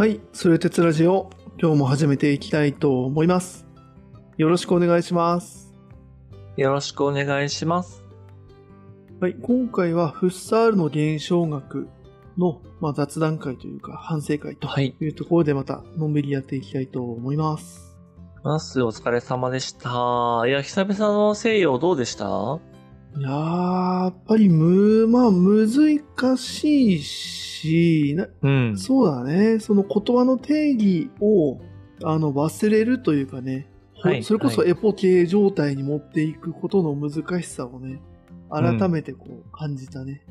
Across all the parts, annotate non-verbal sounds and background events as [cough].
はい、それ鉄ラジオ、今日も始めていきたいと思います。よろしくお願いします。よろしくお願いします。はい、今回はフッサールの現象学の、まあ、雑談会というか反省会とはい。いうところでまたのんびりやっていきたいと思います。ます、お疲れ様でした。いや、久々の西洋どうでした？いやっぱりむ、まあ、難しいし、なうん。そうだね。その言葉の定義をあの忘れるというかね、ほはいそれこそはいエポ系状態に持っていくことの難しさをね、改めてこう感じたね。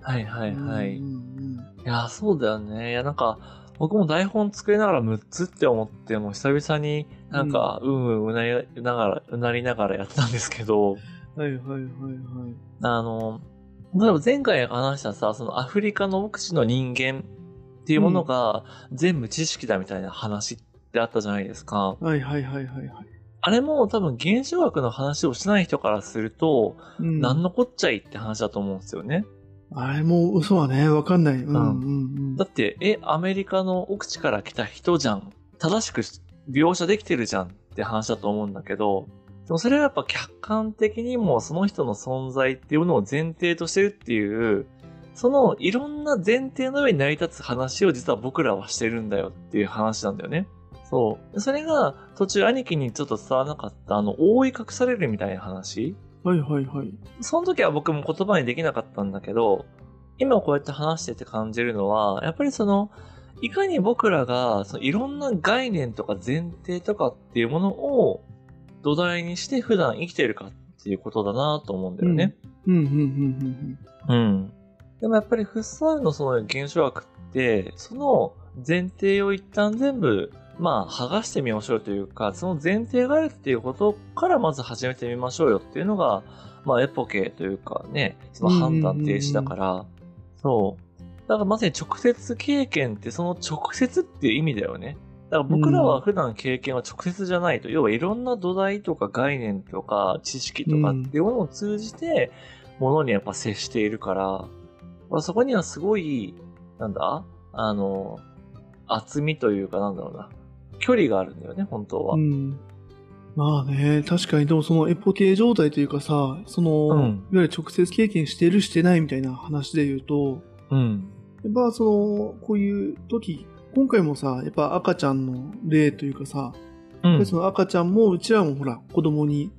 はいはいはい。いうんうんや、そうだよね。いや、なんか、僕も台本作りながら6つって思って、もう久々になんか、うんうんうなりながら、うなりながらやったんですけど、うんはいはいはいはい。あの、例えば前回話したさ、そのアフリカの奥地の人間っていうものが全部知識だみたいな話ってあったじゃないですか。はいはいはいはいはい。あれも多分現象学の話をしない人からすると、うん何のこっちゃいって話だと思うんですよね。あれも嘘はね、わかんない。うんうんうん。だって、え、アメリカの奥地から来た人じゃん。正しく描写できてるじゃんって話だと思うんだけど、でもそれはやっぱ客観的にもその人の存在っていうのを前提としてるっていう、そのいろんな前提の上に成り立つ話を実は僕らはしてるんだよっていう話なんだよね。そう。それが途中兄貴にちょっと伝わらなかったあの覆い隠されるみたいな話。はいはいはい。その時は僕も言葉にできなかったんだけど、今こうやって話してて感じるのは、やっぱりその、いかに僕らが、そのいろんな概念とか前提とかっていうものを土台にして普段生きてるかっていうことだなと思うんだよね。うんうんうんうんうん。でもやっぱりフッサールのその現象学って、その前提を一旦全部、まあ、剥がしてみましょうというか、その前提があるっていうことからまず始めてみましょうよっていうのが、まあ、エポケというかね、その判断停止だから、そう。だからまさに直接経験ってその直接っていう意味だよね。だから僕らは普段経験は直接じゃないと、要はいろんな土台とか概念とか知識とかっていうものを通じて、ものにやっぱ接しているから、まあそこにはすごい、なんだ？あの、厚みというかなんだろうな。距離があるんだよね、本当は。うん。まあね、確かに、でもそのエポ系状態というかさ、その、うんいわゆる直接経験してるしてないみたいな話で言うと、うん。やっぱその、こういう時、今回もさ、やっぱ赤ちゃんの例というかさ、うんでその赤ちゃんも、うちらもほら、子供に、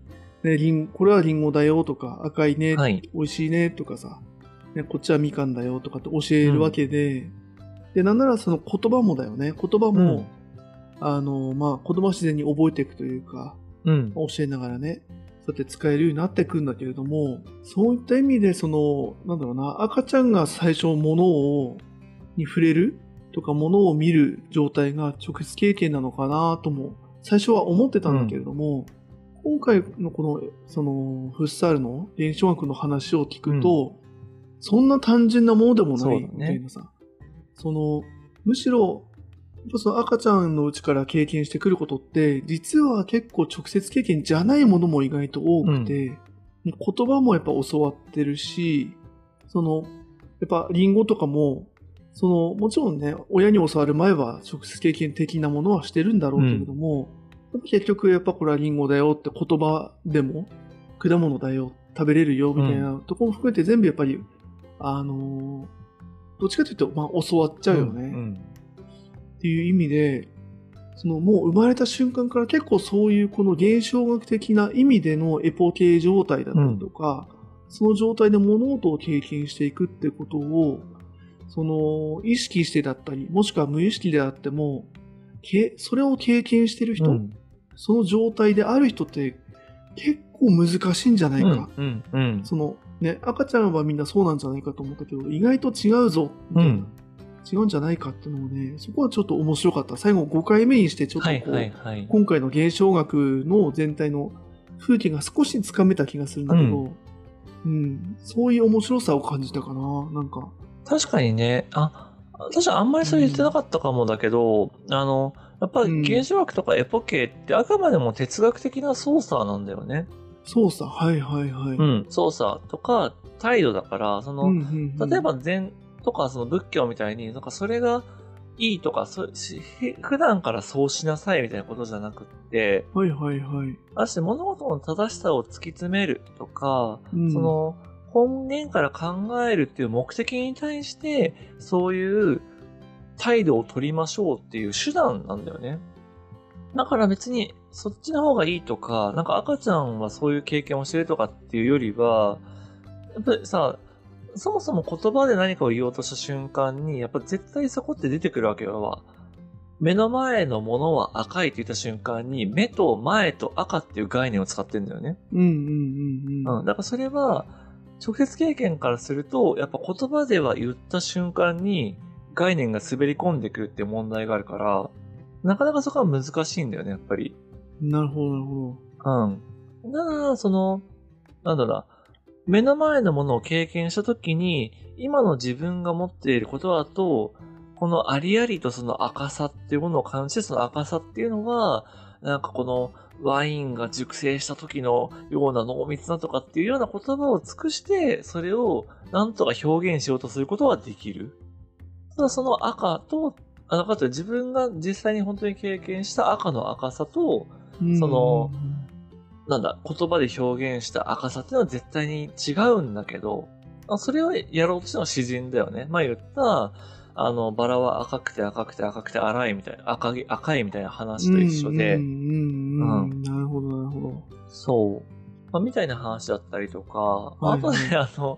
ね、リンこれはリンゴだよとか、赤いね、はい。美味しいねとかさ、ね、こっちはみかんだよとかって教えるわけで、で、なんならその言葉もだよね。言葉も、あの、まあ、子供は自然に覚えていくというか、うん。教えながらね、そうやって使えるようになっていくんだけれども、そういった意味で、その、なんだろうな、赤ちゃんが最初物を、に触れるとか物を見る状態が直接経験なのかなとも、最初は思ってたんだけれども、今回のこの、その、フッサールの現象学の話を聞くと、そんな単純なものでもないみたいなさ、その、むしろ、やっぱその赤ちゃんのうちから経験してくることって、実は結構直接経験じゃないものも意外と多くて、言葉もやっぱ教わってるし、その、やっぱリンゴとかも、その、もちろんね、親に教わる前は直接経験的なものはしてるんだろうけれども、やっぱ結局やっぱこれはリンゴだよって言葉でも、果物だよ、食べれるよみたいなところも含めて全部やっぱり、あのーどっちかというと、まあ教わっちゃうよね。うん。っていう意味で、そのもう生まれた瞬間から結構そういうこの現象学的な意味でのエポ系状態だったりとか、その状態で物事を経験していくってことを、その意識してだったり、もしくは無意識であっても、けそれを経験してる人、うん。その状態である人って結構難しいんじゃないか。うん。うん。そのね、赤ちゃんはみんなそうなんじゃないかと思ったけど、意外と違うぞ、みたいな。うん。違うんじゃないかっていうのもね、そこはちょっと面白かった。最後5回目にしてちょっとこう、はいはいはい。今回の現象学の全体の風景が少しつかめた気がするんだけど、うん、そういう面白さを感じたかな、なんか。確かにね、あ、私はあんまりそれ言ってなかったかもだけど、あの、やっぱり現象学とかエポケってあくまでも哲学的な操作なんだよね。操作、はいはいはい。うん、操作とか態度だから、その、うんうんうん例えば禅とかその仏教みたいに、なんかそれがいいとか、そ普段からそうしなさいみたいなことじゃなくって、はいはいはい。あして物事の正しさを突き詰めるとか、うんそ、の本源から考えるっていう目的に対して、そういう態度を取りましょうっていう手段なんだよね。だから別にそっちの方がいいとか、なんか赤ちゃんはそういう経験をしてるとかっていうよりは、やっぱりさ、そもそも言葉で何かを言おうとした瞬間に、やっぱ絶対そこって出てくるわけよ。目の前のものは赤いって言った瞬間に、目と前と赤っていう概念を使ってんだよね。うんうんうんうん。うん。だからそれは、直接経験からすると、やっぱ言葉では言った瞬間に概念が滑り込んでくるって問題があるから、なかなかそこは難しいんだよね、やっぱり。なるほどなるほうん。だから、その、なんだろうな、目の前のものを経験したときに、今の自分が持っていることだと、このありありとその赤さっていうものを感じて、その赤さっていうのは、なんかこのワインが熟成した時のような濃密なとかっていうような言葉を尽くして、それをなんとか表現しようとすることはできる。ただその赤と、あ赤と自分が実際に本当に経験した赤の赤さと、ど。そのなんだ、言葉で表現した赤さっていうのは絶対に違うんだけど、あそれをやろうとしてのは自然だよね。まあ言った、あの、バラは赤くて赤くて赤くて荒いみたいな、赤い、赤いみたいな話と一緒で、うんうんうんうん。なるほどなるほど。そう。まあ、みたいな話だったりとか、はいはいあとね、[laughs] あの、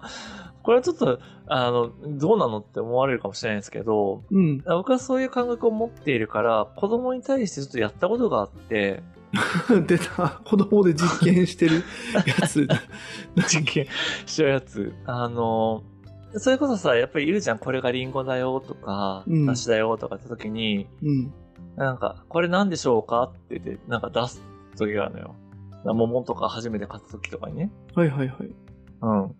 これはちょっと、あの、どうなのって思われるかもしれないんですけど、うん。僕はそういう感覚を持っているから、子供に対してちょっとやったことがあって、[laughs] 出た。子供で実験してる [laughs] やつ。実験しちゃうやつ。あの、それこそさ、やっぱりいるじゃん、これがリンゴだよとか、うん梨だよとかって時に、うん。なんか、これ何でしょうかって言って、なんか出す時があるのよ。桃とか初めて買った時とかにね。はいはいはい。うん。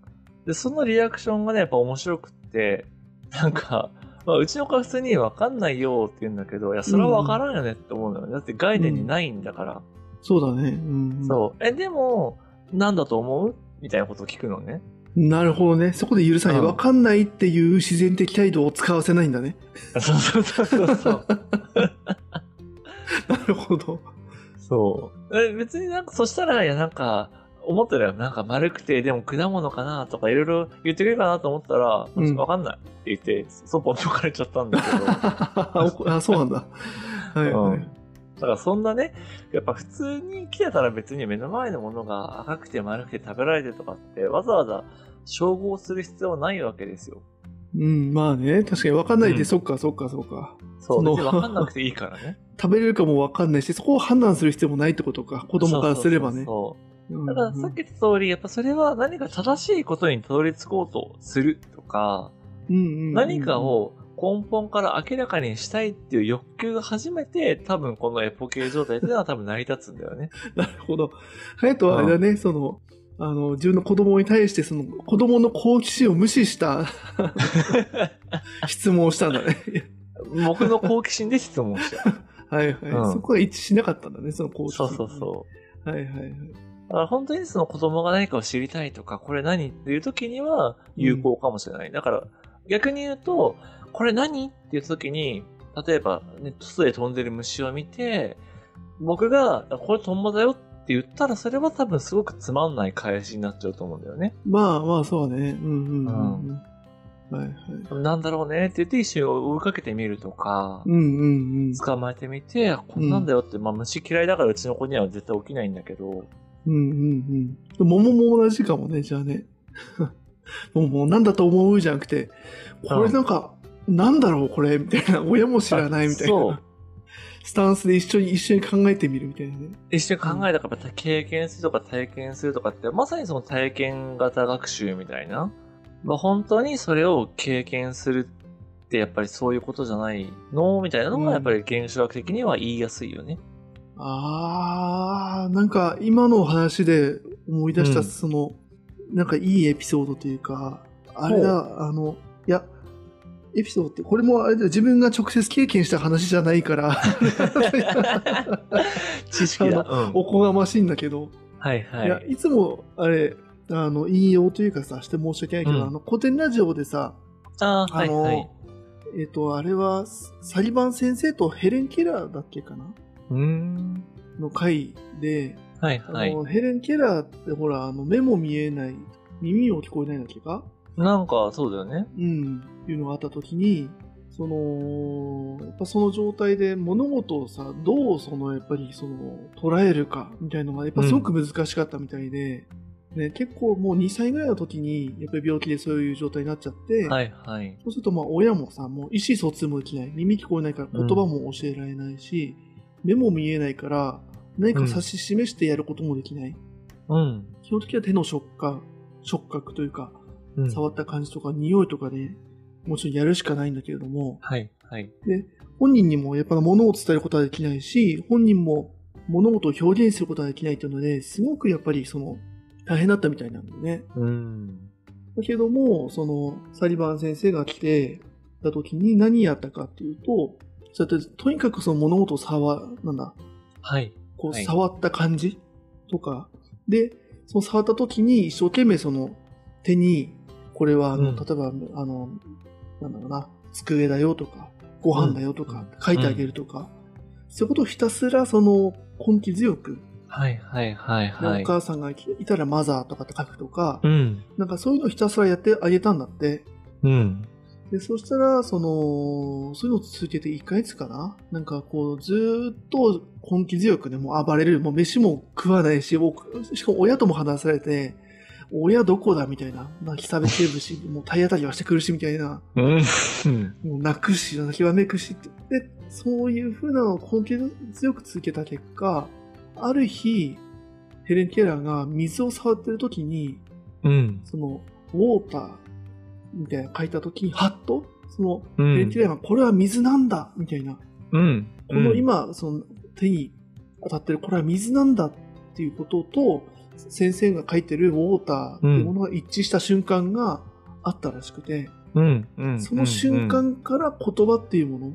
で、そのリアクションがね、やっぱ面白くって、なんか、まあ、うちの子は普通にわかんないよって言うんだけど、いや、それはわからんよねって思うのよ。だって概念にないんだから。そうだね。うん、うん。そう。え、でも、なんだと思う？みたいなことを聞くのね。なるほどね。そこで許さない。うんわかんないっていう自然的態度を使わせないんだね。そうそうそうそう。[laughs] なるほど。そう。え別になんか、そしたら、いや、なんか、思ったら、なんか丸くて、でも果物かなとかいろいろ言ってくれるかなと思ったら、うんわかんないって言って、そっぽ抜かれちゃったんだけど。[laughs] あ、そうなんだ。はいはい。だからそんなね、やっぱ普通に来てたら別に目の前のものが赤くて丸くて食べられてとかってわざわざ照合する必要はないわけですよ。うん、まあね。確かにわかんないで、うんそっかそっかそっか。そう、別にわかんなくていいからね。[laughs] 食べれるかもわかんないし、そこを判断する必要もないってことか。子供からすればね。だからさっき言った通り、やっぱそれは何か正しいことにたどり着こうとするとか、何かを根本から明らかにしたいっていう欲求が初めて多分このエポケー状態っていうのは多分成り立つんだよね。[laughs] なるほど。ハヤトはあれだね、その、あの、自分の子供に対して、その、子供の好奇心を無視した [laughs] 質問をしたんだね。僕の好奇心で質問した。[laughs] はいはい、うんそこは一致しなかったんだね、その好奇心。そうそうそう。う。はいはいはい。だから本当にその子供が何かを知りたいとか、これ何？っていう時には有効かもしれない。だから逆に言うと、これ何？っていう時に、例えば、ね、外で飛んでる虫を見て、僕が、これトンボだよって言ったら、それは多分すごくつまんない返しになっちゃうと思うんだよね。まあまあ、そうね。うんうんうんうん。はいはい。なんだろうねって言って一緒に追いかけてみるとか、うんうんうん。捕まえてみて、あこんなんだよって、まあ虫嫌いだからうちの子には絶対起きないんだけど、うんうんうん。桃も同じかもね、じゃあね。[laughs] 桃なんだと思う？じゃなくて、これなんか、なんだろうこれみたいな、親も知らないみたいな。スタンスで一緒に、一緒に考えてみるみたいなね。一緒に考えたから経験するとか体験するとかって、まさにその体験型学習みたいな。まあ、本当にそれを経験するってやっぱりそういうことじゃないのみたいなのがやっぱり現象学的には言いやすいよね。あー、なんか今の話で思い出した、うんその、なんかいいエピソードというか、あれだ、あの、いや、エピソードって、これもあれだ、自分が直接経験した話じゃないから、知識だ。[laughs] あうんおこがましいんだけど、はいはいや、いつも、あれ、あの、引用というかさ、して申し訳ないけど、うんあの、古典ラジオでさ、ああ、あの、はいはい。えっ、と、あれは、サリバン先生とヘレン・ケラーだっけかな？うーん。の回で、はいはい。あのヘレン・ケラーってほら、あの、目も見えない、耳も聞こえないんだっけか？なんか、そうだよね。うん、いうのがあった時に、その、やっぱその状態で物事をさ、どうその、やっぱりその、捉えるかみたいなのが、やっぱすごく難しかったみたいで、ね、結構もう2歳ぐらいの時に、やっぱり病気でそういう状態になっちゃって、はいはい。そうするとまあ親もさ、もう意思疎通もできない。耳聞こえないから言葉も教えられないし、目も見えないから何か指し示してやることもできない。うん。基本的には手の触感、触覚というか、うん、触った感じとか匂いとかでもちろんやるしかないんだけれども、はいはい。本人にもやっぱ物を伝えることはできないし、本人も物事を表現することはできないというので、すごくやっぱりその大変だったみたいなんだよね。うん。だけども、その、サリバン先生が来てた時に何やったかっていうと、そうやってとにかくその物事を触、なんだ、はい。こうはい触った感じとか、で、その触った時に一生懸命その手に、これはあの、うん例えばあの、なんだろうな、机だよとか、ご飯だよとか書いてあげるとか、そういうことをひたすらその根気強く、はいはいはいではい。お母さんがいたらマザーとかって書くとか、うん。なんかそういうのをひたすらやってあげたんだって。うん。で、そしたら、その、そういうのを続けて1ヶ月かな？なんかこう、ずーっと根気強くね、もう暴れる。もう飯も食わないし、しかも親とも話されて、親どこだみたいな。泣きべてるし、[laughs] もう体当たりはしてくるし、みたいな。うん。もう泣くし、泣きわめくしって。で、そういう風なのを根気強く続けた結果、ある日、ヘレン・ケラーが水を触ってる時に、うん。その、ウォーターみたいなの書いた時に、はっと、その、うんヘレン・ケラーがこれは水なんだみたいな。うん。この今、その手に当たってるこれは水なんだっていうことと、先生が書いてるウォーターっていうものが一致した瞬間があったらしくて、うん。うん。その瞬間から言葉っていうもの、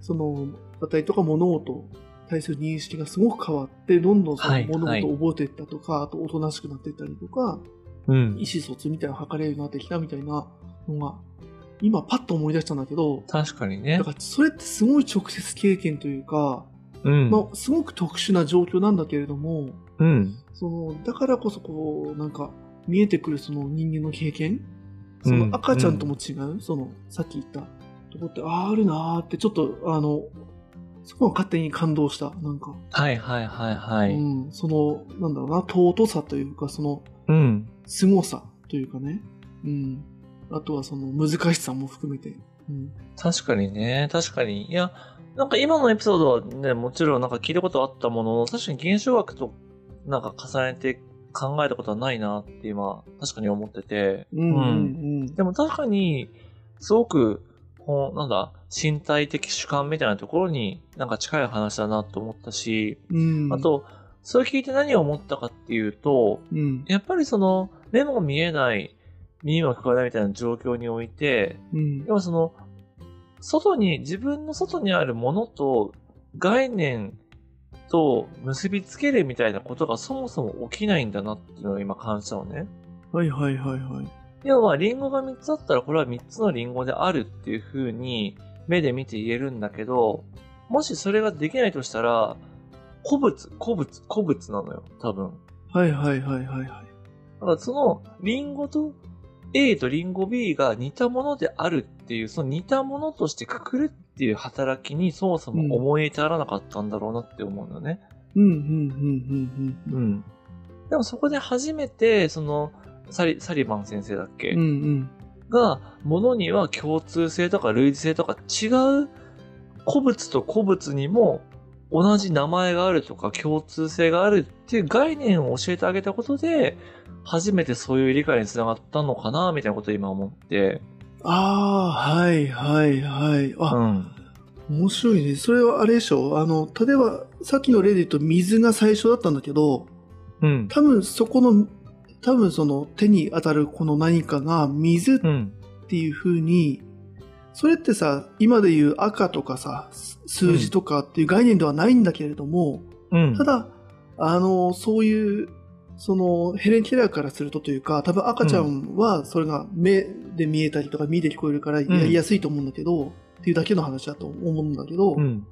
その、馬体とか物事に対する認識がすごく変わって、どんどんそのはい物事を覚えていったとか、あとおとなしくなっていったりとか、うん。意思疎通みたいなのを図れるようになってきたみたいなのが、今パッと思い出したんだけど、確かにねだ。からそれってすごい直接経験というか、うん。まあ、すごく特殊な状況なんだけれども、うん。その、だからこそこう、なんか、見えてくるその人間の経験その赤ちゃんとも違う、その、さっき言ったとこって、ああ、あるなーって、ちょっと、あの、そこは勝手に感動した。なんか、はいはいはいはい。うん、その、なんだろうな、尊さというか、その、うん。凄さというかね。うん。あとはその難しさも含めて。うん。確かにね、確かに。いや、なんか今のエピソードはね、もちろんなんか聞いたことあったものの、確かに現象学となんか重ねて考えたことはないなって今、確かに思ってて。うんうんうん。でも確かに、すごく、こう、なんだ、身体的主観みたいなところになんか近い話だなと思ったし、うん。あ、と、それ聞いて何を思ったかっていうと、うん。やっぱりその、目も見えない、耳も聞こえないみたいな状況において、うん。要はその、外に、自分の外にあるものと概念と結びつけるみたいなことがそもそも起きないんだなっていうのを今感じたのね。はいはいはいはい。要は、リンゴが3つあったら、これは3つのリンゴであるっていう風に、目で見て言えるんだけど、もしそれができないとしたら、古物、古物、古物なのよ、多分。はいはいはいはいはい。だからその、リンゴと A とリンゴ B が似たものであるっていう、その似たものとしてくくるっていう働きにそもそも思い至らなかったんだろうなって思うのね。うんうんうんうんうん。でもそこで初めて、その、サリ、サリバン先生だっけ、うん。うんうん。が、ものには共通性とか類似性とか違う古物と古物にも同じ名前があるとか共通性があるっていう概念を教えてあげたことで、初めてそういう理解につながったのかな、みたいなことを今思って。ああ、はいはいはい。うあ、ん。面白いね。それはあれでしょ？あの、例えば、さっきの例で言うと水が最初だったんだけど、うん。多分そこの、多分その手に当たるこの何かが水うん。っていう風に、それってさ、今で言う赤とかさ、す数字とかっていう概念ではないんだけれども、うん。ただ、あの、そういう、その、ヘレン・ケラーからするとというか、多分赤ちゃんはそれが目で見えたりとか耳で聞こえるからやりやすいと思うんだけど、っていうだけの話だと思うんだけど、うん。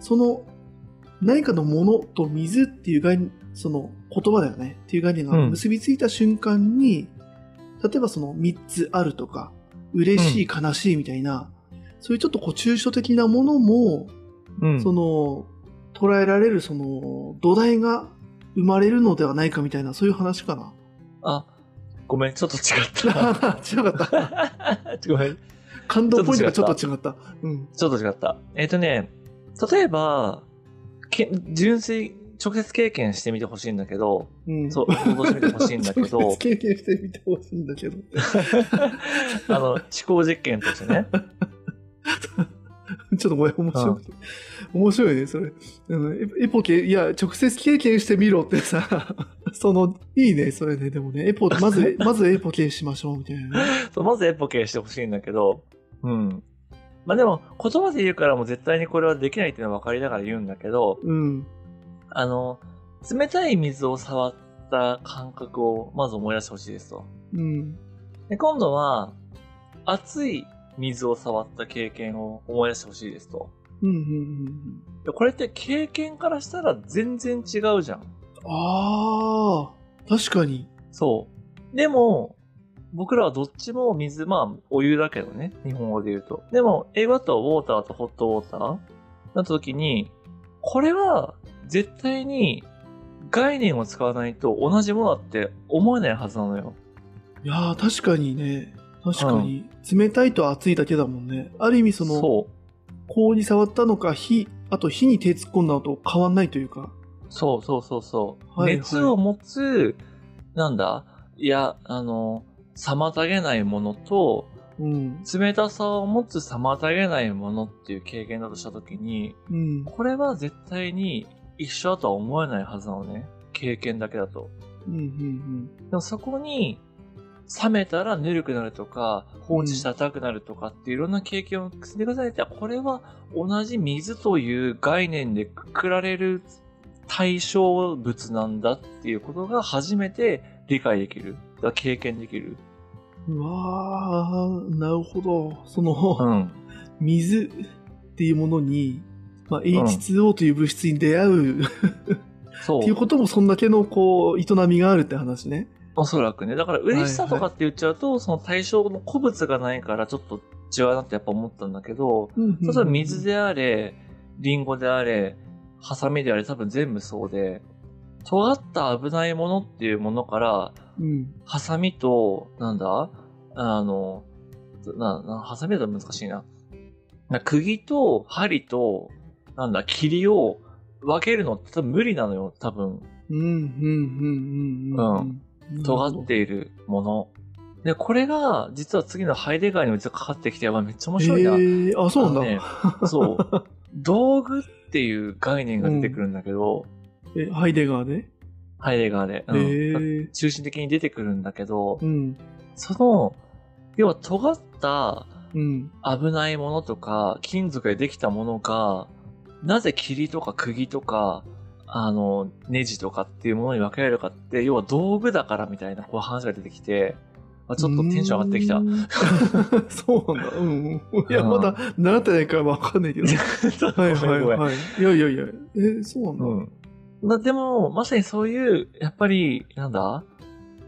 その何かのものと水っていう概念、その言葉だよねっていう概念がうん結びついた瞬間に、例えばその3つあるとか、嬉しい、悲しいみたいな、そういうちょっとこう抽象的なものも、うん。その捉えられるその土台が生まれるのではないかみたいな、そういう話かな。あ、ごめん、ちょっと違った。[laughs] 違かった。[laughs] ごめん。感動ポイントがちょっと違った。うん。ちょっと違った。えっ、とね、例えば、け純粋、直接経験してみてほしいんだけど、うん。そう、想像してみてほしいんだけど [laughs] 直接、経験してみてほしいんだけど。[laughs] あの、思考実験としてね。[laughs] ちょっとごめん、面白くて。面白いね、それ。うん、エエポケ、いや、直接経験してみろってさ、その、いいね、それね。でもね、エポ、まず、まずエポケしましょう、みたいなね。そうまずエポケしてほしいんだけど、うん。まあでも、言葉で言うからもう絶対にこれはできないっていうのは分かりながら言うんだけど、うん。あの、冷たい水を触った感覚をまず思い出してほしいですと。うん。で、今度は、熱い水を触った経験を思い出してほしいですと。うん、うん、うん。でこれって経験からしたら全然違うじゃん。ああ、確かに。そう。でも、僕らはどっちも水、まあ、お湯だけどね。日本語で言うと。でも、英語だとウォーターとホットウォーターなった時に、これは絶対に概念を使わないと同じものだって思えないはずなのよ。いやー、確かにね。確かに。冷たいと熱いだけだもんね。ある意味、その、そう。氷触ったのか、火、あと火に手突っ込んだのと変わんないというか。そうそうそうそう。はい熱を持つ、なんだ？いや、あの、妨げないものと、うん。冷たさを持つ妨げないものっていう経験だとしたときに、うん。これは絶対に一緒だとは思えないはずなのね。経験だけだと。うん。うん。でもそこに、冷めたらぬるくなるとか、放置したら硬くなるとかっていういろんな経験を積み重ねて、これは同じ水という概念でくくられる対象物なんだっていうことが初めて理解できる。経験できる。うわー、なるほど。その、うん。水っていうものに、まあ、H2O という物質に出会う、そっていうう。こともそんだけのこう営みがあるって話ね。おそらくね。だから嬉しさとかって言っちゃうと、その対象の古物がないからちょっと違うなってやっぱ思ったんだけど、例えば水であれ、リンゴであれ、ハサミであれ多分全部そうで、尖った危ないものっていうものから、うん。ハサミと、なんだ？あの、な、な、ハサミだと難しいな。な釘と針と、なんだ、霧を分けるのって多分無理なのよ、多分。うん、うん、うん、うん。うん。尖っているもの。で、これが、実は次のハイデガーにも実はかかってきて、わめっちゃ面白いな。えー、あ、そうなんだ。ねそう。道具っていう概念が出てくるんだけど、え、ハイデガーで？ハイデガーで、うんえー、中心的に出てくるんだけど、うん、その、要は尖ったうん、危ないものとか、金属でできたものが、なぜ霧とか釘とか、あの、ネジとかっていうものに分けられるかって、要は道具だからみたいなこう話が出てきて、あちょっとテンション上がってきたう。[laughs] そうなんだ。うん。うんいや、うんまだ習ってないからわかんないけど。[laughs] はいはいはい。いやいやいや。え、そうなんだ。うん。までも、まさにそういう、やっぱり、なんだ？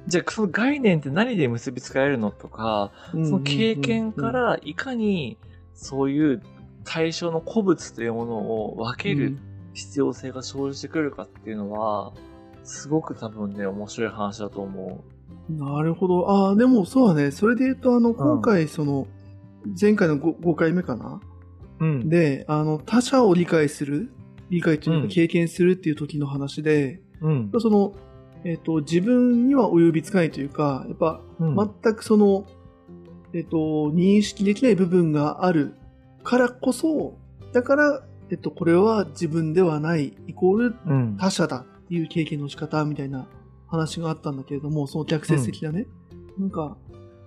じゃあ、その概念って何で結びつけられるのとか、うんその経験か、らいかにそういう対象の古物というものを分ける必要性が生じてくるかっていうのは、すごく多分ね、面白い話だと思うんなるほど。ああ、でもそうだね。それで言うと、あの、今回、その、前回の 5, 5回目かな？う。うん。で、あの、他者を理解する、理解といううんか経験するっていう時の話で、うん。その、えっ、と、自分には及びつかないというか、やっぱ、うん全くその、えっ、と、認識できない部分があるからこそ、だから、えっと、これは自分ではない、イコールうん。他者だっていう経験の仕方みたいな話があったんだけれども、その逆説的だね。なんか、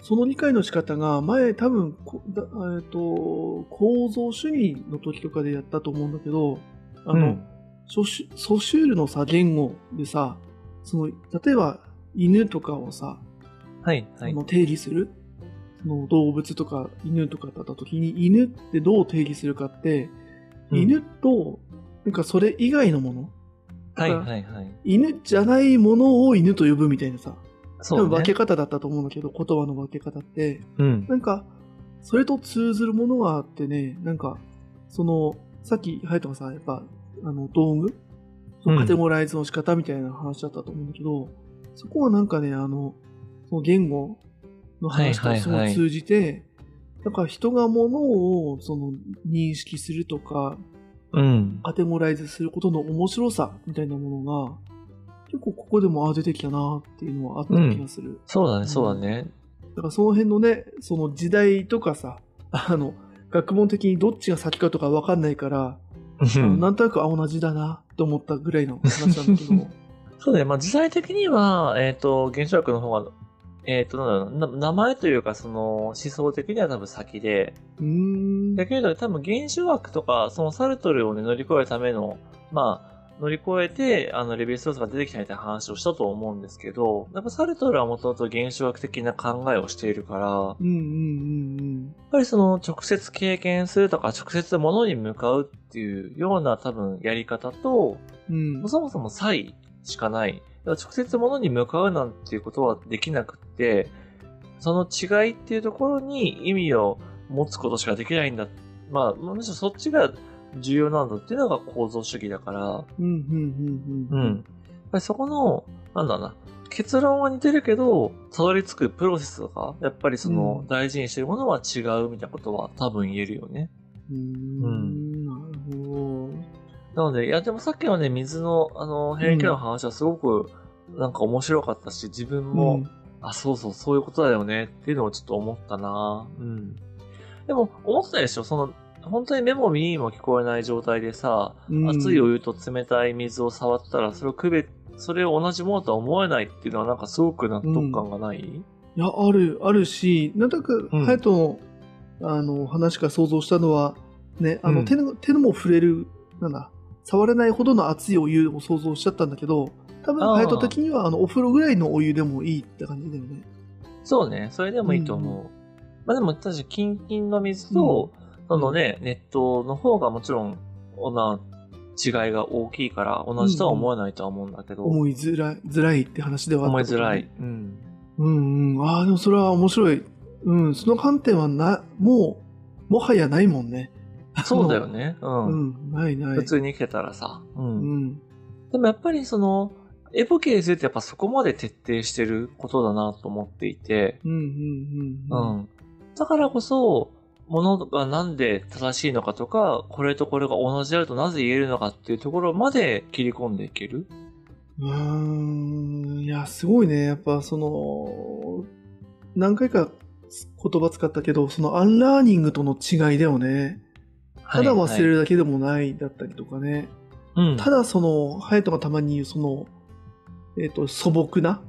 その理解の仕方が前多分こだ、えっと、構造主義の時とかでやったと思うんだけど、あの、うんソシュールのさ、言語でさ、その、例えば犬とかをさ、はい、はい。あの定義するその動物とか犬とかだった時に、犬ってどう定義するかって、うん犬と、なんかそれ以外のもの、はいはいはい。犬じゃないものを犬と呼ぶみたいなさ、そうね。多分分け方だったと思うんだけど、言葉の分け方って、うん。なんか、それと通ずるものがあってね、なんか、その、さっき、ハヤトがさ、やっぱ、あの、道具、そのうんカテゴライズの仕方みたいな話だったと思うんだけど、そこはなんかね、あの、その言語の話とすごい通じて、なんか人がものを、その、認識するとか、うん。カテゴライズすることの面白さみたいなものが、結構ここでも、あ、出てきたなっていうのはあった気がする。うんそうだね、そうだね。だからその辺のね、その時代とかさ、[laughs] あの、学問的にどっちが先かとかわかんないから、あのなんとなくあ同じだなって思ったぐらいの話なんだけど、[laughs] そうだね。まあ、時代的には、えっ、と、原子力の方が、えっ、と、なんだろうな、名前というか、その、思想的には多分先で、うーん。だけど多分原子枠とか、そのサルトルをね、乗り越えるための、まあ、乗り越えて、あの、レビューストースが出てきたみたいな話をしたと思うんですけど、やっぱサルトルはもともと原子枠的な考えをしているから、やっうんうんうんぱりその直接経験するとか、直接物に向かうっていうような多分やり方と、うん。うん。そもそも差異しかない。直接物に向かうなんていうことはできなくって、その違いっていうところに意味を持つことしかできないんだ。まあ、むしろそっちが重要なんだっていうのが構造主義だから、うんうんうんうん。うん。やっぱりそこの、なんだろうな、結論は似てるけど、たどり着くプロセスとか、やっぱりそのうん大事にしてるものは違うみたいなことは多分言えるよね。うーん。なるほなので、いや、でもさっきのね、水の、あの、変気の話はすごく、なんか面白かったし、自分ど。も、うん。あ、そうそう、そういうことだよねっていうのをちょっと思ったな。うん。でも、思ってたでしょ？その、本当に目も耳も聞こえない状態でさ、うん。熱いお湯と冷たい水を触ったら、それを区別、それを同じものとは思えないっていうのはなんかすごく納得感がない、いや、ある、あるし、なんとなく、うん。ハヤトの、あの、話から想像したのは、ね、あの、うん。手の、手のも触れる、なんだ、触れないほどの熱いお湯を想像しちゃったんだけど、多分、あーハヤト的には、あの、お風呂ぐらいのお湯でもいいって感じだよね。そうね、それでもいいと思う。まあでも、確かにキンキンの水と、そのね、熱湯の方がもちろん、な違いが大きいから、同じとは思わないとは思うんだけど、思いづらい、づらいって話ではあ思いったけどねづらい。うん。うんうん。ああ、でもそれは面白い。うん、その観点はな、もう、もはやないもんね。[laughs] そうだよね。う。うんん、ないない。普通に生きてたらさ。う。うんん。でもやっぱりその、エポケーズってやっぱそこまで徹底してることだなと思っていて、うん、うん、ううん。ん。だからこそ、ものがなんで正しいのかとか、これとこれが同じであるとなぜ言えるのかっていうところまで切り込んでいける。うーん、いや、すごいね。やっぱ、その、何回か言葉使ったけど、そのアンラーニングとの違いだよね。ただ忘れるだけでもないだったりとかね。はい、はい。うん。ただその、ハヤトがたまに言う、その、えっ、と、素朴な、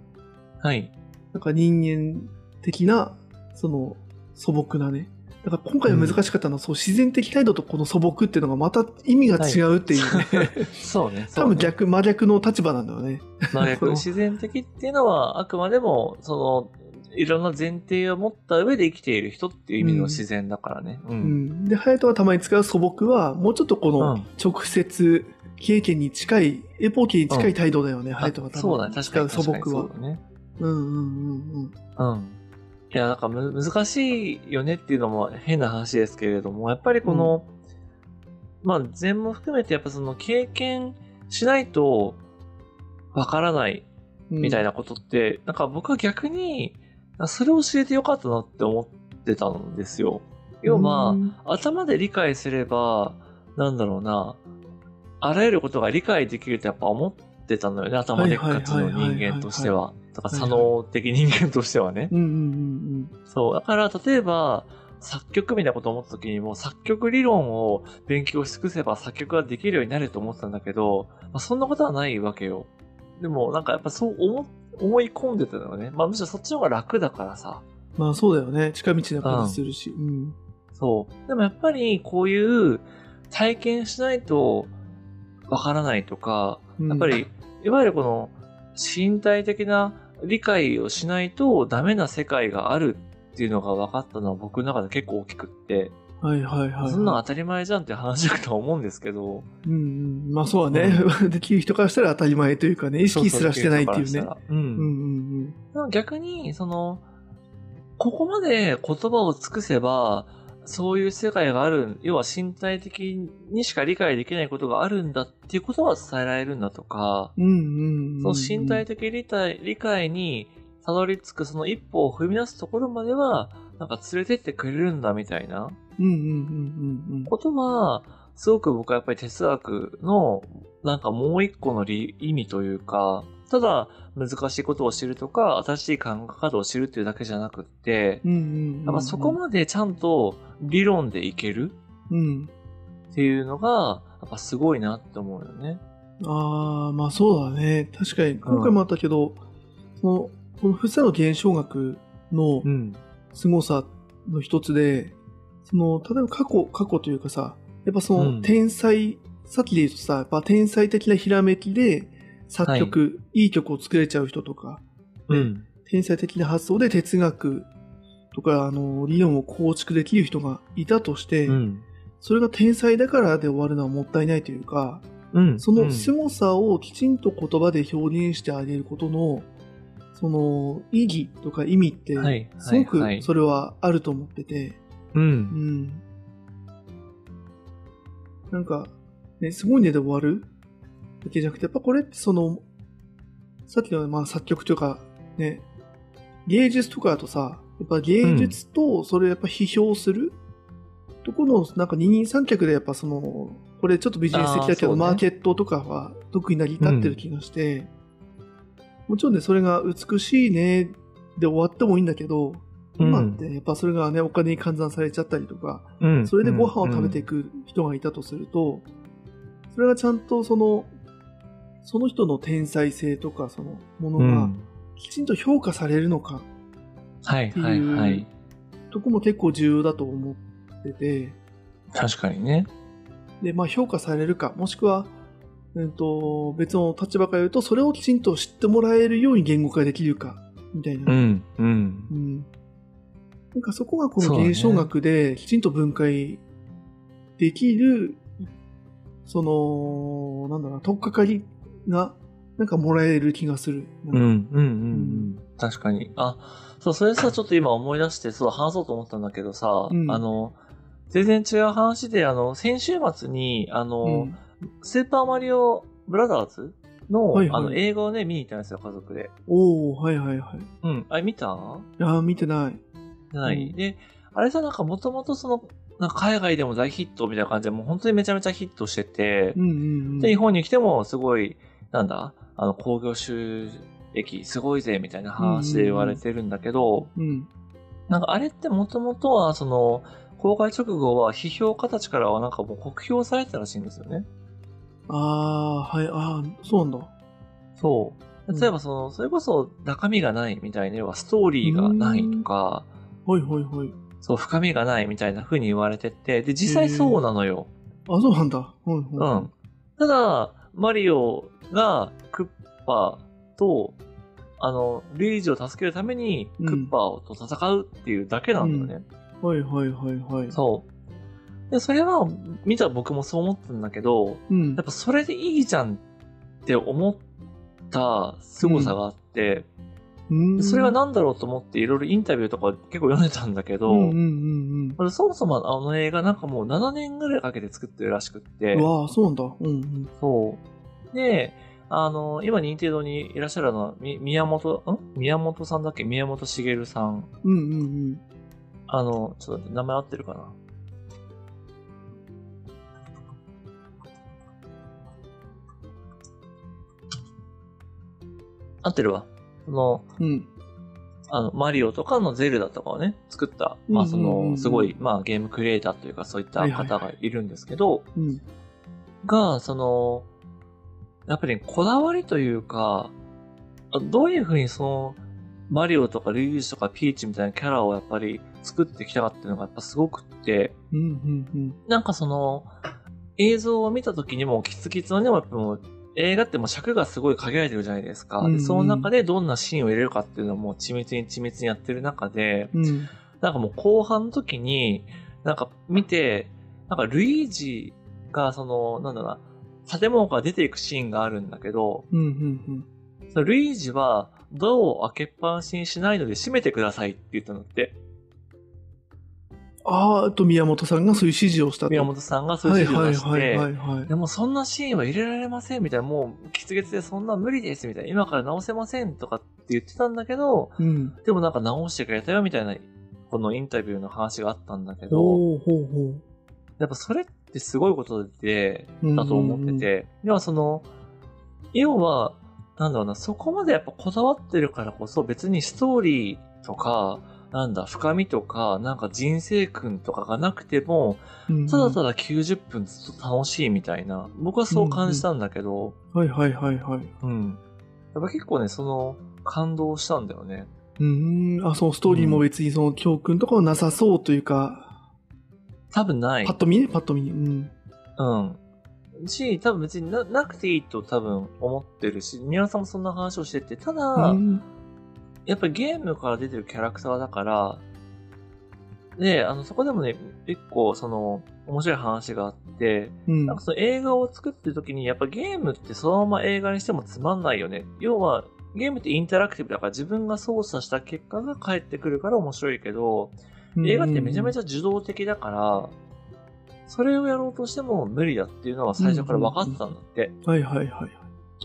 はい。なんか人間的な、その、素朴なね。だから今回難しかったのは、そう、自然的態度とこの素朴っていうのがまた意味が違うっていうね。[laughs] そうね。多分逆、真逆の立場なんだよね。真逆。自然的っていうのは、あくまでも、その、いろんな前提を持った上で生きている人っていう意味の自然だからね。う。うんん。で、ハヤトがたまに使う素朴は、もうちょっとこうんの直接経験に近い、エポーケに近い態度だよね、ハヤトがた。まに使う確かに素朴はう。だね。うんうんうんうん。うん。いや、なんかむ難しいよねっていうのも変な話ですけれども、やっぱりこの、まあ、全も含めてやっぱその経験しないとわからないうんみたいなことって、なんか僕は逆に、それを教えてよかったなって思ってたんですよ。要は、うん頭で理解すれば、なんだろうな、あらゆることが理解できるとやっぱ思ってたのよね、頭でっかちの人間としては。とか、はいはい左脳的人間としてはね。そう。だから、例えば、作曲みたいなことを思った時にも、作曲理論を勉強し尽くせば作曲ができるようになると思ってたんだけど、まあ、そんなことはないわけよ。でも、なんかやっぱそう思思い込んでたのよね。まあ、むしろそっちの方が楽だからさ。うん。まあそうだよね。近道な感じするし。うん。そう。でもやっぱり、こういう体験しないとわからないとか、うんやっぱり、いわゆるこの身体的な理解をしないとダメな世界があるっっていうのが分かったのは僕の中で結構大きくって、はいはいはい。そんなの当たり前じゃんって話だとは思うんですけど、うんうん。まあそうだね。[laughs] できる人からしたら当たり前というかね、意識すらしてないっていうね。そうそうう。うんうんうん逆に、その、ここまで言葉を尽くせば、そういう世界がある、要は身体的にしか理解できないことがあるんだっていうことは伝えられるんだとか、うん。うんうんうん。その身体的理解理解にたどり着くその一歩を踏み出すところまでは、なんか連れてってくれるんだみたいなうんうんうんうんことは、すごく僕はやっぱり哲学のなんかもう一個の理意味というか、ただ難しいことを知るとか、新しい考え方を知るっていうだけじゃなくって、うん。うんうんうん。やっぱそこまでちゃんと理論でいけるうん。っていうのが、やっぱすごいなって思うよね。ああ、まあそうだね。確かに、今回もあったけど、その、この富士山の現象学のん。凄さの一つで、その、例えば過去、過去というかさ、やっぱその、うん天才、さっきで言うとさ、やっぱ天才的なひらめきで作曲、い、い曲を作れちゃう人とか、うん。天才的な発想で哲学とか、あの、理論を構築できる人がいたとして、うん。それが天才だからで終わるのはもったいないというか、うん。その凄さをきちんと言葉で表現してあげることの、その意義とか意味ってはい、すごはいはいくそれはあると思ってて、う。うん。ん。なんか、ね、すごいねで終わる？だけじゃなくて、やっぱこれってその、さっきのまあ作曲とか、ね、芸術とかだとさ、やっぱ芸術とそれをやっぱ批評する、ところのなんか二人三脚でやっぱその、これちょっとビジネス的だけど、ね。マーケットとかは特に成り立ってる気がして、もちろんね、それが美しいねで終わってもいいんだけど、今ってやっぱそれがね、お金に換算されちゃったりとか、うん。それでご飯を食べていく人がいたとすると、それがちゃんとその、その人の天才性とかそのものがうん。きちんと評価されるのかはいはいはい。とこも結構重要だと思ってて、確かにね。で、まあ評価されるか、もしくは、えっと、別の立場から言うと、それをきちんと知ってもらえるように言語化できるか、みたいな。うん。うん。うんなんかそこがこの現象学できちんと分解できる、その、なんだろうな、とっかかりが、なんかもらえる気がする。うん。うん。うん。うん。確かに。あ、そう、それさ、ちょっと今思い出して、そう、話そうと思ったんだけどさ、うんあの、全然違う話で、あの、先週末に、あの、うんスーパーマリオブラザーズの、はいはいあの、映画をね、見に行ったんですよ、家族で。おー、はいはいはい。うん。あれ見た？いやー、見てない。ない。うんで、あれさ、なんかもともとその、なんか海外でも大ヒットみたいな感じで、もう本当にめちゃめちゃヒットしてて、うんうんうん。で、日本に来てもすごい、なんだ、あの、興行収益すごいぜ、みたいな話で言われてるんだけど、うん。なんかあれってもともとは、その、公開直後は批評家たちからはなんかもう酷評されてたらしいんですよね。あー、はい、あー、そうなんだ。そう。例えばその、それこそ中身がないみたいな、要はストーリーがないとか、はいはいはい。そう、深みがないみたいな風に言われてて、で、実際そうなのよ。あ、そうなんだ。はいはい。うん。ただ、マリオがクッパと、あの、ルイージを助けるために、うんクッパと戦うっていうだけなんだよね。はいはいはいはい。そう。で、それは、見た僕もそう思ったんだけど、うんやっ。ぱそれでいいじゃんって思った凄さがあって、うんそれは何だろうと思っていろいろインタビューとか結構読んでたんだけど、うんうん俺そもそもあの映画なんかもう7年ぐらいかけて作ってるらしくってうん。、うわあ、そうなんだ。うんうん。そう。で、あの、今、認定堂にいらっしゃるのは、み宮本、ん？宮本さんだっけ？宮本茂さん。うんうんうん。あの、ちょっと名前合ってるかな？合ってるわ。その、うん。あの、マリオとかのゼルダとかをね、作った、まあその、すごい、まあゲームクリエイターというかそういった方がいるんですけど、うん。が、その、やっぱりこだわりというか、あどういうふうにその、マリオとかルイージとかピーチみたいなキャラをやっぱり作ってきたかっていうのがやっぱすごくって、うんうんうん。なんかその、映像を見た時にもキツキツのね、やっぱもう映画ってもう尺がすごい限られてるじゃないですか。うんうんでその中でどんなシーンを入れるかっていうのをもう緻密に緻密にやってる中で、うん。なんかもう後半の時に、なんか見て、なんかルイージが、その、なんだろうな、建物から出ていくシーンがあるんだけど、うん、うん、そのルイージはドアを開けっぱなしにしないので閉めてくださいって言ったのって、あーあと宮本さんがそういう指示をしたと。宮本さんがそういう指示を出して、はいはいはいはい、はい。でもそんなシーンは入れられませんみたいな、もう、キツキツでそんな無理ですみたいな、今から直せませんとかって言ってたんだけど、うん。でもなんか直してくれたよみたいな、このインタビューの話があったんだけど、ほうほうほう。やっぱそれってすごいことで、うんだと思ってて、でもその、要は、なんだろうな、そこまでやっぱこだわってるからこそ別にストーリーとか、なんだ、深みとか、なんか人生訓とかがなくても、うんただただ90分ずっと楽しいみたいな、僕はそう感じたんだけど、はいはいはいはい。うん。やっぱ結構ね、その、感動したんだよね。うーん。あ、そのストーリーも別にその教訓とかはなさそうというか、多分ないパッ。と見ね、パッと見。うん。うん。し、多分別にななくていいと多分思ってるし、宮野さんもそんな話をしてて、ただ、うんやっぱりゲームから出てるキャラクターだから、で、あの、そこでもね、一個、その、面白い話があって、うんなんかその映画を作ってる時に、やっぱゲームってそのまま映画にしてもつまんないよね。要は、ゲームってインタラクティブだから自分が操作した結果が返ってくるから面白いけど、映画ってめちゃめちゃ。ゃ受動的だから、それをやろうとしても無理だっていうのは最初から分かってたんだって。はいはいはい。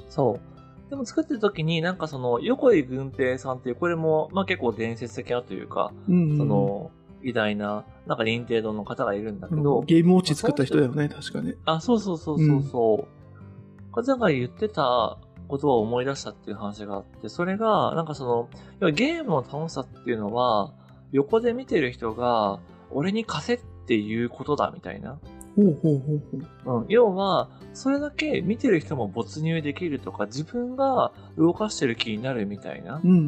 そう。でも作ってる時になんかその横井軍平さんっていう、これもまあ結構伝説的なというか、うんうんその偉大な、なんか認定度の方がいるんだけど、ゲームウォッチ作った人だよね、確かね。あ、そうそうそうそうそう。これなんか言ってたことを思い出したっていう話があって、それが、なんかその、要はゲームの楽しさっていうのは、横で見てる人が、俺に貸せっていうことだみたいな。ほうほうほうほう。うん。要は、それだけ見てる人も没入できるとか、自分が動かしてる気になるみたいなうんうんう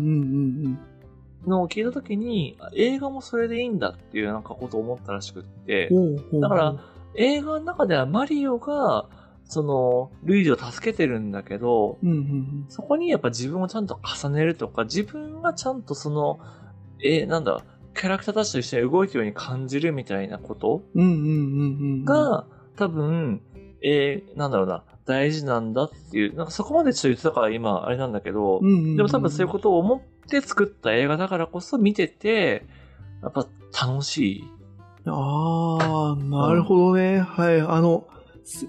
んのを聞いたときに、あ映画もそれでいいんだっていうなんかことを思ったらしくってうん。、ほうほうほう。だから、映画の中ではマリオが、その、ルイージを助けてるんだけど、うんうんそこにやっぱ自分をちゃんと重ねるとか、自分がちゃんとその、えーなんだ、キャラクターたちと一緒に動いてるように感じるみたいなこと？うん。うんうんうんうん。が、多分、えーなんだろうな、大事なんだっていう、なんかそこまでちょっと言ってたから今、あれなんだけど、うんうんうん、でも多分そういうことを思って作った映画だからこそ見てて、やっぱ楽しい。ああ、なるほどね。はい。あの、す、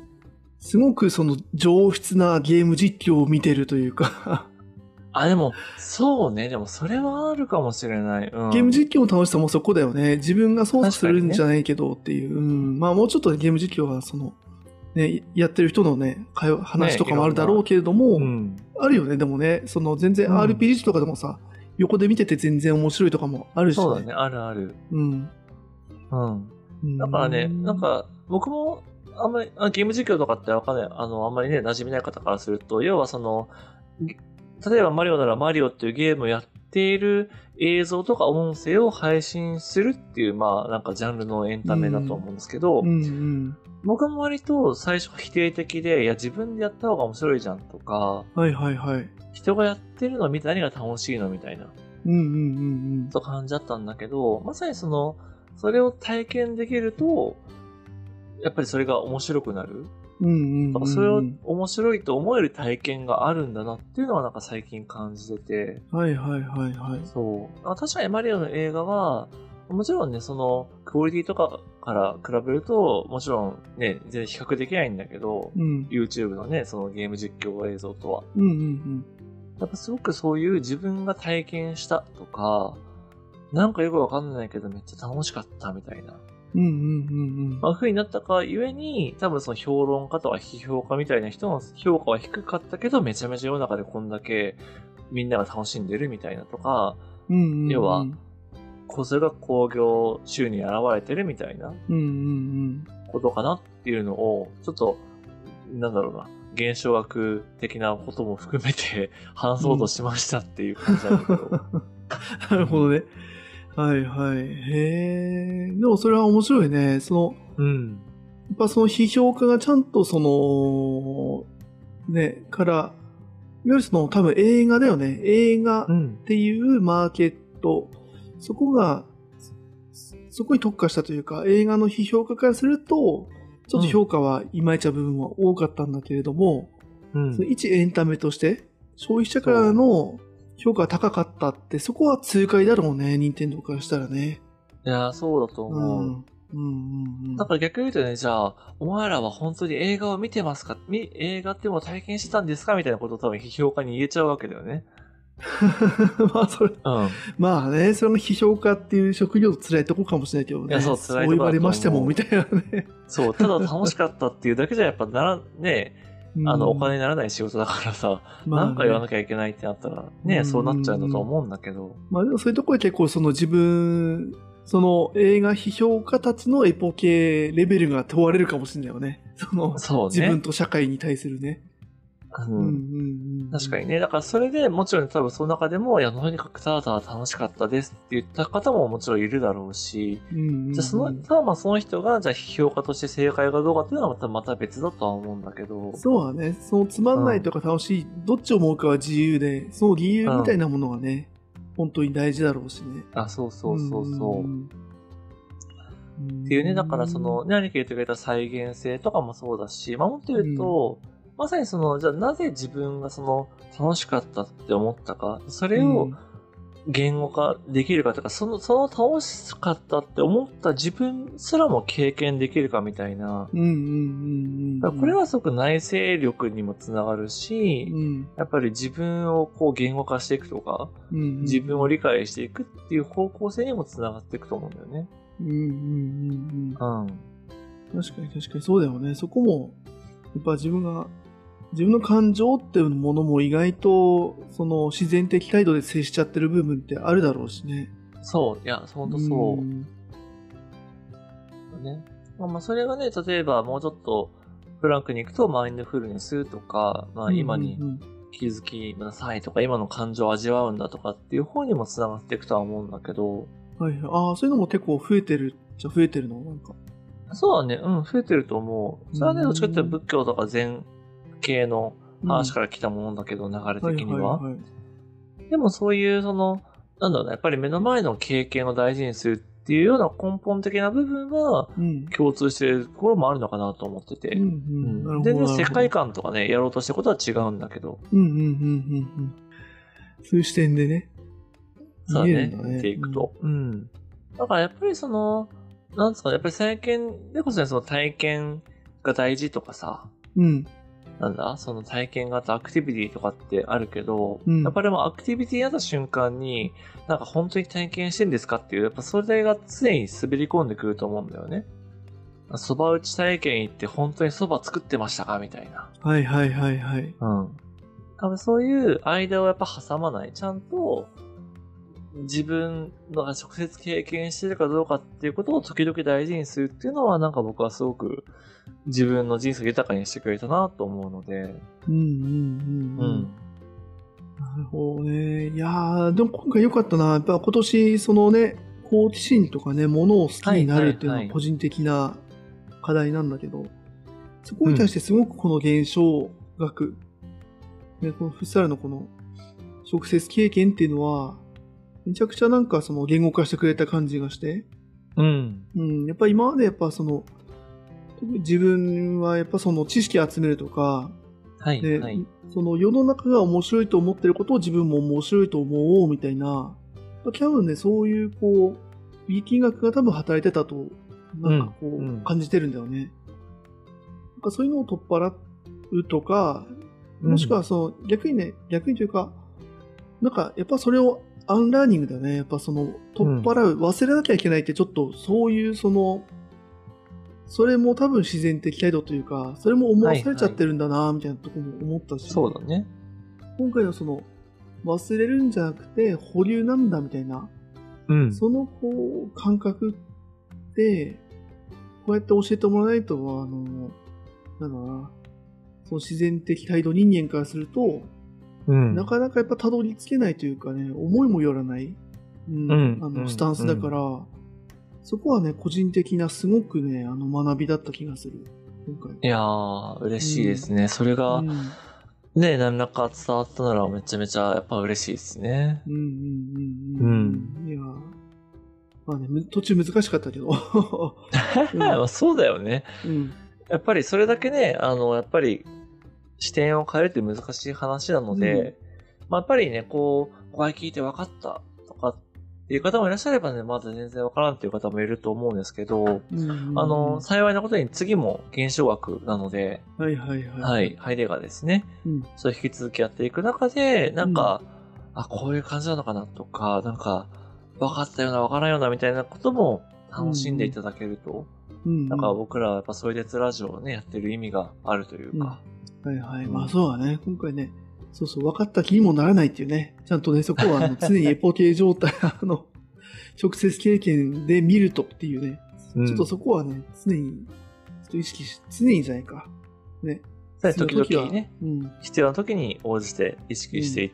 すごくその上質なゲーム実況を見てるというか、あ、でも、そうね。でも、それはあるかもしれない。うん、ゲーム実況の楽しさもそこだよね。自分が操作するんじゃないけどっていう。うん。まあもうちょっとゲーム実況はその、ね、やってる人のね、会話話とかもあるだろうけれども、うん。あるよね。でもね、その全然うん RPG とかでもさ、横で見てて全然面白いとかもあるし、そうだね。あるある。うん。うん。うん。だからね、なん、か、僕も、あんまり、あゲーム実況とかってわかんない、あの、あんまりね、馴染みない方からすると、要はその、げ例えばマリオならマリオっていうゲームをやっている映像とか音声を配信するっていう、まあ、なんかジャンルのエンタメだと思うんですけど、うんうん。僕も割と最初否定的で、いや、自分でやった方が面白いじゃんとか、はいはいはい。人がやってるのを見て何が楽しいのみたいな、うんうんうんと感じだったんだけど、まさにその、それを体験できると、やっぱりそれが面白くなる。うん。うんうんうんうん。それを面白いと思える体験があるんだなっていうのはなんか最近感じてて、はいはいはいはい。そう。あ確かにマリオの映画は、もちろんね、その、クオリティとかから比べると、もちろんね、全然比較できないんだけど、うん。YouTube のね、そのゲーム実況映像とは。うんうんうん。やっぱすごくそういう自分が体験したとか、なんかよくわかんないけどめっちゃ楽しかったみたいな。うんうんうんうん。まあ、風になったかゆえに、多分その評論家とか批評家みたいな人の評価は低かったけど、めちゃめちゃ世の中でこんだけみんなが楽しんでるみたいなとか、うんうんうん。要はこうそれが興行収入に現れてるみたいなうんうんことかなっていうのを、ちょっと、なんだろうな、現象学的なことも含めて話そうとしましたっていう感じなんだけど。うん。なるほどね。はいはい。へえ。でもそれは面白いね。その、うん。やっぱその批評家がちゃんとその、ね、から、いわゆるその多分映画だよね。映画っうん。ていうマーケット。そこが、そこに特化したというか、映画の批評家からすると、ちょっと評価はいまいちな部分は多かったんだけれども、うんその一エンタメとして、消費者からの評価が高かったって、そこは痛快だろうね、任天堂からしたらね。いや、そうだとうん。思う。うんうんうん。だから逆に言うとね、じゃあ、お前らは本当に映画を見てますか？み映画ってもう体験してたんですか？みたいなことを多分批評家に言えちゃうわけだよね。[laughs] まあ、それ、うん。まあね、それの批評家っていう職業辛いとこかもしれないけどね。いやそう辛いとこだと思う言われましても、みたいなね。そう、ただ楽しかったっていうだけじゃやっぱなら、ね、あの、お金にならない仕事だからさ、まあねなんか言わなきゃいけないってなったら、ね、うんそうなっちゃうんだと思うんだけど。まあでもそういうところで結構その自分、その映画批評家たちのエポ系レベルが問われるかもしれないよね。その、そうね。自分と社会に対するね。ううんんうん確かにね。だからそれでもちろん多分その中でも、いや、とにかくただただ楽しかったですって言った方ももちろんいるだろうし、うんうんうんじゃあその、ただまあその人が、じゃあ批評家として正解かどうかっていうのはまたまた別だとは思うんだけど。そうだね。そのつまんないとか楽しい、どっちを思うかは自由で、その理由みたいなものがね、本当に大事だろうしね。あ、そうそうそうそう。んっていうね、だからその、、ね、兄貴言ってくれた再現性とかもそうだし、まあもっと言うと、まさにその、じゃあなぜ自分がその、楽しかったって思ったか、それを言語化できるかとか、その、その楽しかったって思った自分すらも経験できるかみたいな。うんうんうんうん。これはすごく内省力にもつながるし、うん、やっぱり自分をこう言語化していくとか、うんうん、自分を理解していくっていう方向性にもつながっていくと思うんだよね。うんうんうんうん。うん。確かに確かにそうだよね。そこも、やっぱ自分が、自分の感情っていうものも意外と、その自然的態度で接しちゃってる部分ってあるだろうしね。そう。いや、ほんとそう。んね。まあ、まあそれがね、例えばもうちょっとフランクに行くとマインドフルネスとか、まあ今に気づきなさいとか、今の感情を味わうんだとかっていう方にもつながっていくとは思うんだけど、はいはい。ああ、そういうのも結構増えてるじゃ増えてるの？なんか。そうだね、うん、増えてると思う。それはね、うんどっちかっていうと仏教とか禅系の話らから来たものだけど、流れはい的には。でもそういう、その、なんだろうな、やっぱり目の前の経験を大事にするっていうような根本的な部分はうん。共通してるところもあるのかなと思ってて。全然世界観とかね、やろうとしたことは違うんだけど。うんうんうんうんうん。そういう視点でね。そうだね見えるんだ。見ていくと。うん。だからやっぱりその、なんですかね、やっぱり体験でこそね、その体験が大事とかさ、うん。なんだ、その体験型アクティビティとかってあるけど、うんやっぱりもうアクティビティになった瞬間に、なんか本当に体験してんですかっていう、やっぱそれが常に滑り込んでくると思うんだよね。蕎麦打ち体験行って本当に蕎麦作ってましたかみたいな。はいはいはいはい。うん。多分そういう間をやっぱ挟まない。ちゃんと、自分の直接経験してるかどうかっていうことを時々大事にするっていうのはなんか僕はすごく自分の人生を豊かにしてくれたなと思うので。うんうんうんううん。。なるほどね。いやー、でも今回良かったな。やっぱ今年、そのね、好奇心とかね、ものを好きになるっていうのは個人的な課題なんだけど、そこに対してすごくこの現象学、ね、このフッサルのこの直接経験っていうのは、めちゃくちゃなんかその言語化してくれた感じがして、うん。うん、やっぱ今までやっぱその、自分はやっぱその知識集めるとか、はい、で、はい。その世の中が面白いと思ってることを自分も面白いと思おうみたいな、多分ね、そういうこう、力学が多分働いてたと、なんかこう、感じてるんだよね。なんかそういうのを取っ払うとか、もしくはその、逆にね、逆にというか、なんかやっぱそれをアンラーニングだよね。やっぱその、取っ払う、忘れなきゃいけないってちょっとそういうその、それも多分自然的態度というか、それも思わされちゃってるんだな、みたいなところも思ったし。そうだね。今回のその、忘れるんじゃなくて保留なんだみたいな、うん。そのこう、感覚って、こうやって教えてもらわないと、あの、なんだろうな、その自然的態度人間からすると、うん。なかなかやっぱたどり着けないというかね、思いもよらない、うんうんあのうんスタンスだから、そこはね、個人的なすごくね、あの学びだった気がする、今回。いやー、嬉しいですね。それが、うんね、何らか伝わったならめちゃめちゃやっぱ嬉しいですね。うんうんうんうん。いやまあね、む途中難しかったけど。う [laughs] んまあそうだよね。うん。やっぱりそれだけね、あの、やっぱり視点を変えるって難しい話なので、まあやっぱりね、こう、ここ聞いて分かったとかっていう方もいらっしゃればね、まだ全然分からんっていう方もいると思うんですけど、うんあの、幸いなことに次も現象学なので、はいはいはい。はい、ハイデガーですね。うん。そう引き続きやっていく中で、なんか、あ、こういう感じなのかなとか、なんか、分かったような分からんようなみたいなことも楽しんでいただけると、うん。なんか僕らはやっぱソイデツラジオをね、やってる意味があるというか、はいはい。うんまあそうだね。今回ね、そうそう、分かった気にもならないっていうね。ちゃんとね、そこはあの [laughs] 常にエポ系状態、あの、直接経験で見るとっていうね。うんちょっとそこはね、常に、ちょっと意識し、常にじゃないか。ね。時々ね、うん。必要な時に応じて意識して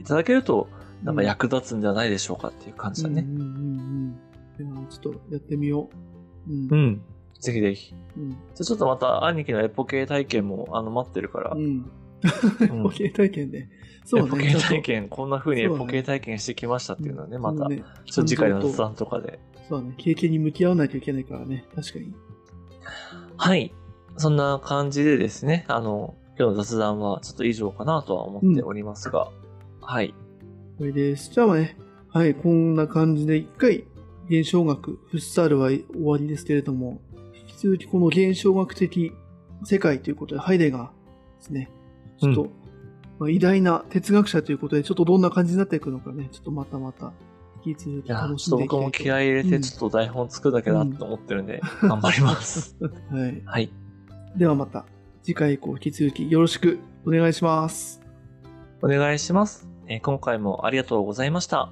い,、ただけると、なんか役立つんじゃないでしょうかっていう感じだね。うんうんうんうん。ちょっとやってみよう。うん。うん。ぜひぜひ。うん。じゃあちょっとまた兄貴のエポ系体験もあの待ってるから、うん。[laughs] エポ系体験ね。そうね。エポ系体験、こんな風にエポ系体験してきましたっていうのはね、また、ね、ちょっと次回の雑談とかで。そうだね。経験に向き合わないといけないからね。確かに。はい。そんな感じでですね、あの、今日の雑談はちょっと以上かなとは思っておりますが、はい。これです。じゃあね、はい、こんな感じで一回、現象学、フッサールは終わりですけれども、続きこの現象学的世界ということで、ハイデガーですね、ちょっと、うまあ、偉大な哲学者ということで、ちょっとどんな感じになっていくのかね、ちょっとまたまた、引き続き楽しんでいきたいと僕も気合い入れて、ちょっと台本作るだけだと思ってるんで、頑張ります。[laughs] はい。はい。ではまた、次回以降引き続きよろしくお願いします。お願いします。えー今回もありがとうございました。